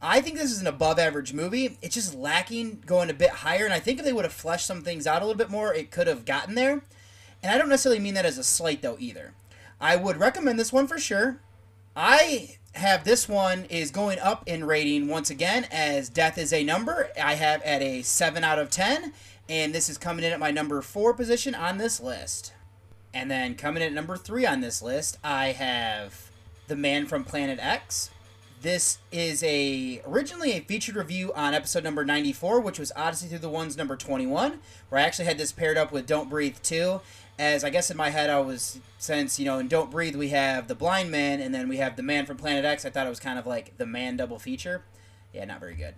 I think this is an above average movie. It's just lacking going a bit higher, and I think if they would have fleshed some things out a little bit more, it could have gotten there. And I don't necessarily mean that as a slight, though, either. I would recommend this one for sure. I have this one is going up in rating once again as Death is a Number. I have at a 7 out of 10, and this is coming in at my number 4 position on this list. And then coming in at number three on this list, I have The Man from Planet X. This is a originally a featured review on episode number 94, which was Odyssey Through the Ones number 21, where I actually had this paired up with Don't Breathe 2. As I guess in my head, I was, since, you know, in Don't Breathe, we have The Blind Man, and then we have The Man from Planet X. I thought it was kind of like the man double feature. Yeah, not very good.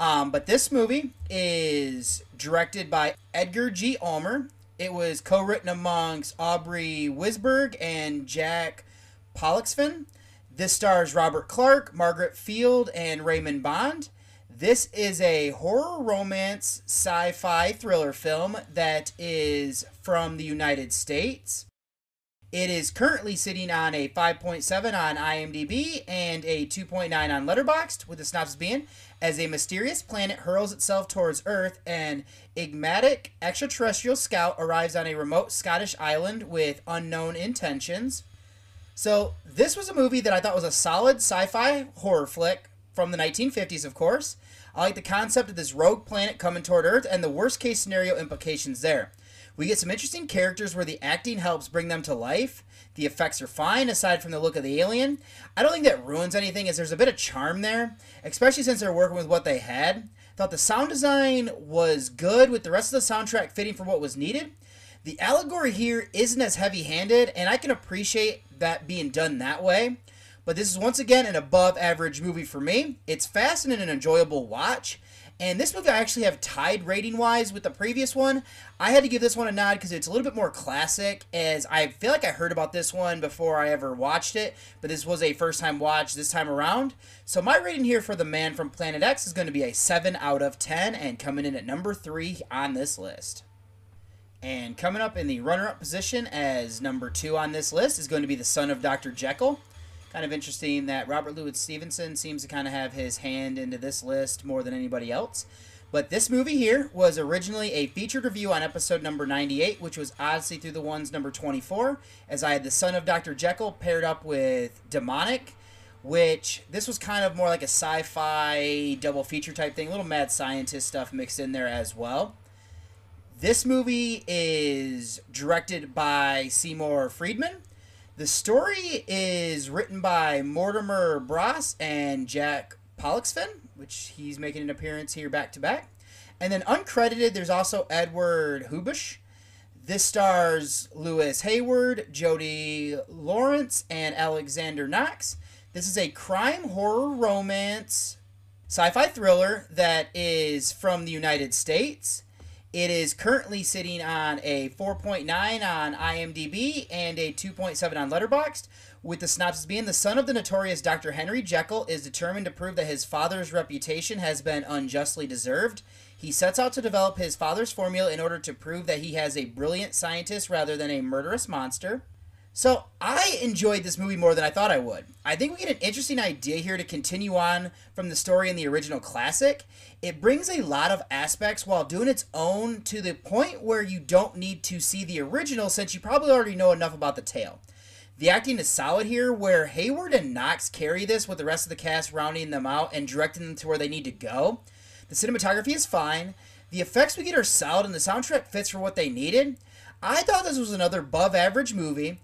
Um, but this movie is directed by Edgar G. Ulmer. It was co-written amongst Aubrey Wisberg and Jack Pollexfen. This stars Robert Clark, Margaret Field, and Raymond Bond. This is a horror romance sci-fi thriller film that is from the United States. It is currently sitting on a 5.7 on IMDb and a 2.9 on Letterboxd, with the synopsis being as a mysterious planet hurls itself towards Earth, an enigmatic extraterrestrial scout arrives on a remote Scottish island with unknown intentions. So, this was a movie that I thought was a solid sci fi horror flick from the 1950s, of course. I like the concept of this rogue planet coming toward Earth and the worst case scenario implications there. We get some interesting characters where the acting helps bring them to life. The effects are fine aside from the look of the alien. I don't think that ruins anything as there's a bit of charm there, especially since they're working with what they had. Thought the sound design was good with the rest of the soundtrack fitting for what was needed. The allegory here isn't as heavy-handed and I can appreciate that being done that way. But this is once again an above average movie for me. It's fast and an enjoyable watch And this movie I actually have tied rating wise with the previous one. I had to give this one a nod because it's a little bit more classic, as I feel like I heard about this one before I ever watched it, but this was a first time watch this time around. So my rating here for The Man from Planet X is going to be a 7 out of 10 and coming in at number 3 on this list. And coming up in the runner up position as number 2 on this list is going to be The Son of Dr. Jekyll kind of interesting that Robert Louis Stevenson seems to kind of have his hand into this list more than anybody else. But this movie here was originally a featured review on episode number 98, which was Odyssey Through the Ones number 24, as I had The Son of Dr. Jekyll paired up with Demonic, which this was kind of more like a sci fi double feature type thing, a little mad scientist stuff mixed in there as well. This movie is directed by Seymour Friedman, the story is written by Mortimer Braus and Jack Pollexfen, which he's making an appearance here back to back. And then uncredited, there's also Edward Huebsch. This stars Louis Hayward, Jody Lawrence, and Alexander Knox. This is a crime horror romance sci fi thriller that is from the United States. It is currently sitting on a 4.9 on IMDb and a 2.7 on Letterboxd, with the synopsis being the son of the notorious Dr. Henry Jekyll is determined to prove that his father's reputation has been unjustly deserved. He sets out to develop his father's formula in order to prove that he has a brilliant scientist rather than a murderous monster. So I enjoyed this movie more than I thought I would. I think we get an interesting idea here to continue on from the story in the original classic. It brings a lot of aspects while doing its own to the point where you don't need to see the original since you probably already know enough about the tale. The acting is solid here, where Hayward and Knox carry this with the rest of the cast rounding them out and directing them to where they need to go. The cinematography is fine. The effects we get are solid, and the soundtrack fits for what they needed. I thought this was another above average movie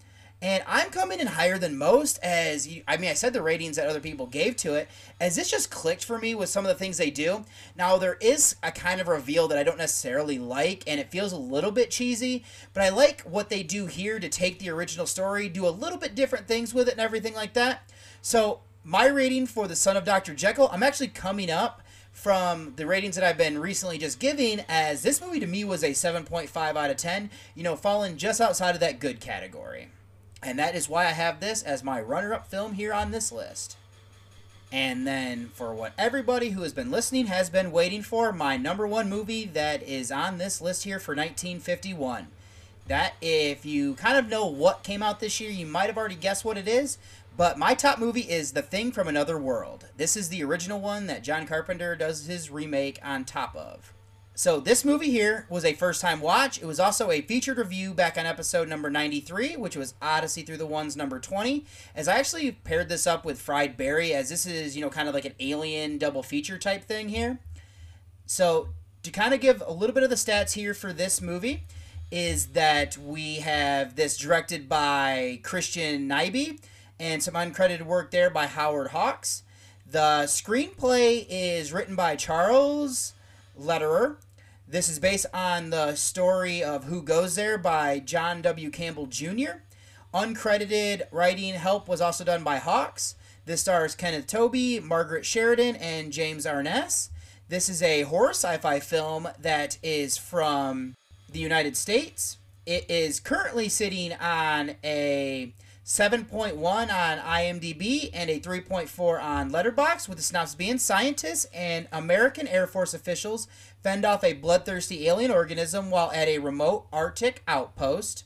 and I'm coming in higher than most as you, I mean I said the ratings that other people gave to it as this just clicked for me with some of the things they do. Now there is a kind of reveal that I don't necessarily like and it feels a little bit cheesy, but I like what they do here to take the original story, do a little bit different things with it and everything like that. So my rating for The Son of Dr. Jekyll, I'm actually coming up from the ratings that I've been recently just giving as this movie to me was a 7.5 out of 10, you know, falling just outside of that good category. And that is why I have this as my runner up film here on this list. And then, for what everybody who has been listening has been waiting for, my number one movie that is on this list here for 1951. That, if you kind of know what came out this year, you might have already guessed what it is. But my top movie is The Thing from Another World. This is the original one that John Carpenter does his remake on top of. So this movie here was a first time watch. It was also a featured review back on episode number 93, which was Odyssey Through the Ones number 20. As I actually paired this up with Fried Barry as this is, you know, kind of like an alien double feature type thing here. So to kind of give a little bit of the stats here for this movie is that we have this directed by Christian Nyby and some uncredited work there by Howard Hawks. The screenplay is written by Charles Lederer. This is based on the story of Who Goes There by John W. Campbell Jr. Uncredited writing help was also done by Hawks. This stars Kenneth Tobey, Margaret Sheridan, and James Arness. This is a horror sci fi film that is from the United States. It is currently sitting on a 7.1 on IMDb and a 3.4 on Letterboxd, with the synopsis being scientists and American Air Force officials fend off a bloodthirsty alien organism while at a remote Arctic outpost.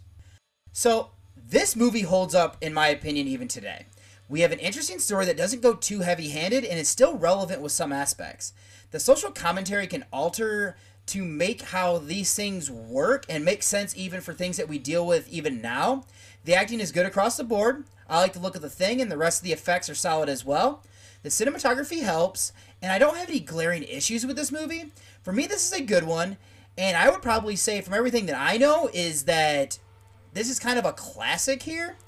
So, this movie holds up, in my opinion, even today. We have an interesting story that doesn't go too heavy handed and is still relevant with some aspects. The social commentary can alter to make how these things work and make sense even for things that we deal with even now. The acting is good across the board. I like the look of the thing, and the rest of the effects are solid as well. The cinematography helps, and I don't have any glaring issues with this movie. For me, this is a good one, and I would probably say, from everything that I know, is that this is kind of a classic here.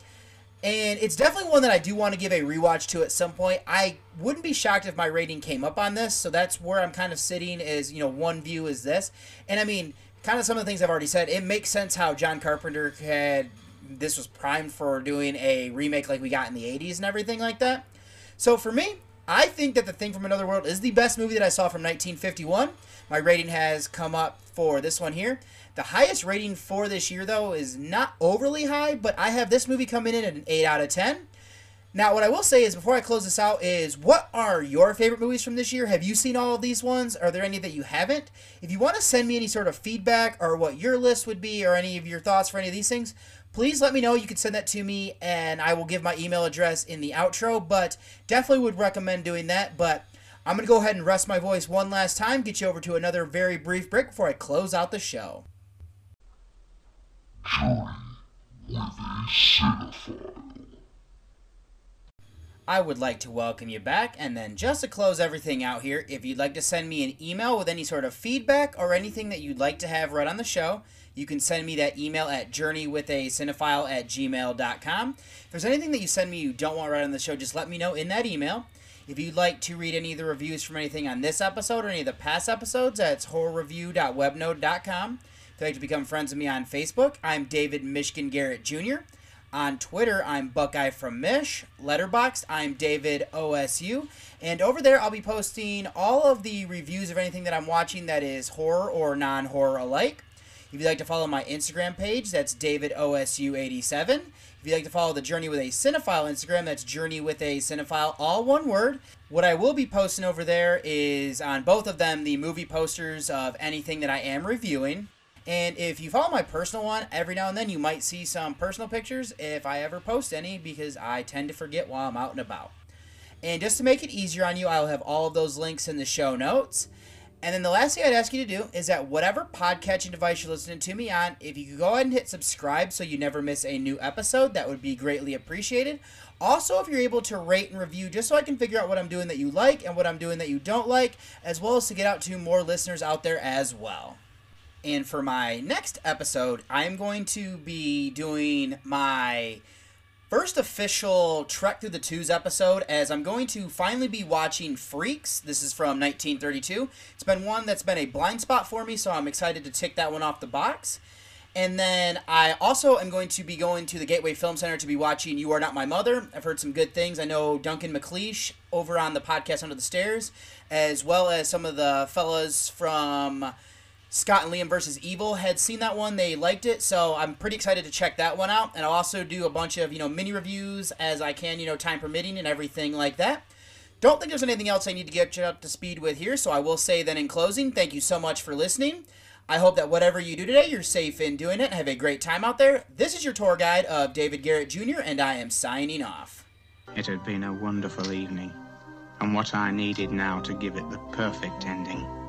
And it's definitely one that I do want to give a rewatch to at some point. I wouldn't be shocked if my rating came up on this, so that's where I'm kind of sitting is, you know, one view is this. And I mean, kind of some of the things I've already said, it makes sense how John Carpenter had this was primed for doing a remake like we got in the 80s and everything like that. So for me, I think that The Thing from Another World is the best movie that I saw from 1951. My rating has come up for this one here. The highest rating for this year, though, is not overly high, but I have this movie coming in at an 8 out of 10. Now, what I will say is, before I close this out, is what are your favorite movies from this year? Have you seen all of these ones? Are there any that you haven't? If you want to send me any sort of feedback or what your list would be or any of your thoughts for any of these things, please let me know. You can send that to me and I will give my email address in the outro, but definitely would recommend doing that. But I'm going to go ahead and rest my voice one last time, get you over to another very brief break before I close out the show. I would like to welcome you back, and then just to close everything out here, if you'd like to send me an email with any sort of feedback or anything that you'd like to have read on the show, you can send me that email at journeywithacinephile at gmail.com. If there's anything that you send me you don't want right on the show, just let me know in that email. If you'd like to read any of the reviews from anything on this episode or any of the past episodes, that's horrorreview.webnode.com. If you'd like to become friends with me on Facebook, I'm David Michigan Garrett Jr. On Twitter, I'm Buckeye from Mish. Letterboxd, I'm David OSU. And over there, I'll be posting all of the reviews of anything that I'm watching that is horror or non horror alike. If you'd like to follow my Instagram page, that's David OSU87. If you'd like to follow the Journey with a Cinephile Instagram, that's Journey with a Cinephile, all one word. What I will be posting over there is on both of them the movie posters of anything that I am reviewing. And if you follow my personal one, every now and then you might see some personal pictures if I ever post any because I tend to forget while I'm out and about. And just to make it easier on you, I'll have all of those links in the show notes. And then the last thing I'd ask you to do is that whatever podcatching device you're listening to me on, if you could go ahead and hit subscribe so you never miss a new episode, that would be greatly appreciated. Also, if you're able to rate and review, just so I can figure out what I'm doing that you like and what I'm doing that you don't like, as well as to get out to more listeners out there as well. And for my next episode, I'm going to be doing my first official Trek Through the Twos episode as I'm going to finally be watching Freaks. This is from 1932. It's been one that's been a blind spot for me, so I'm excited to tick that one off the box. And then I also am going to be going to the Gateway Film Center to be watching You Are Not My Mother. I've heard some good things. I know Duncan McLeish over on the podcast Under the Stairs, as well as some of the fellas from Scott and Liam versus Evil had seen that one. They liked it, so I'm pretty excited to check that one out. And I'll also do a bunch of, you know, mini reviews as I can, you know, time permitting and everything like that. Don't think there's anything else I need to get you up to speed with here, so I will say then in closing, thank you so much for listening. I hope that whatever you do today, you're safe in doing it and have a great time out there. This is your tour guide of David Garrett Jr., and I am signing off.
It had been a wonderful evening, and what I needed now to give it the perfect ending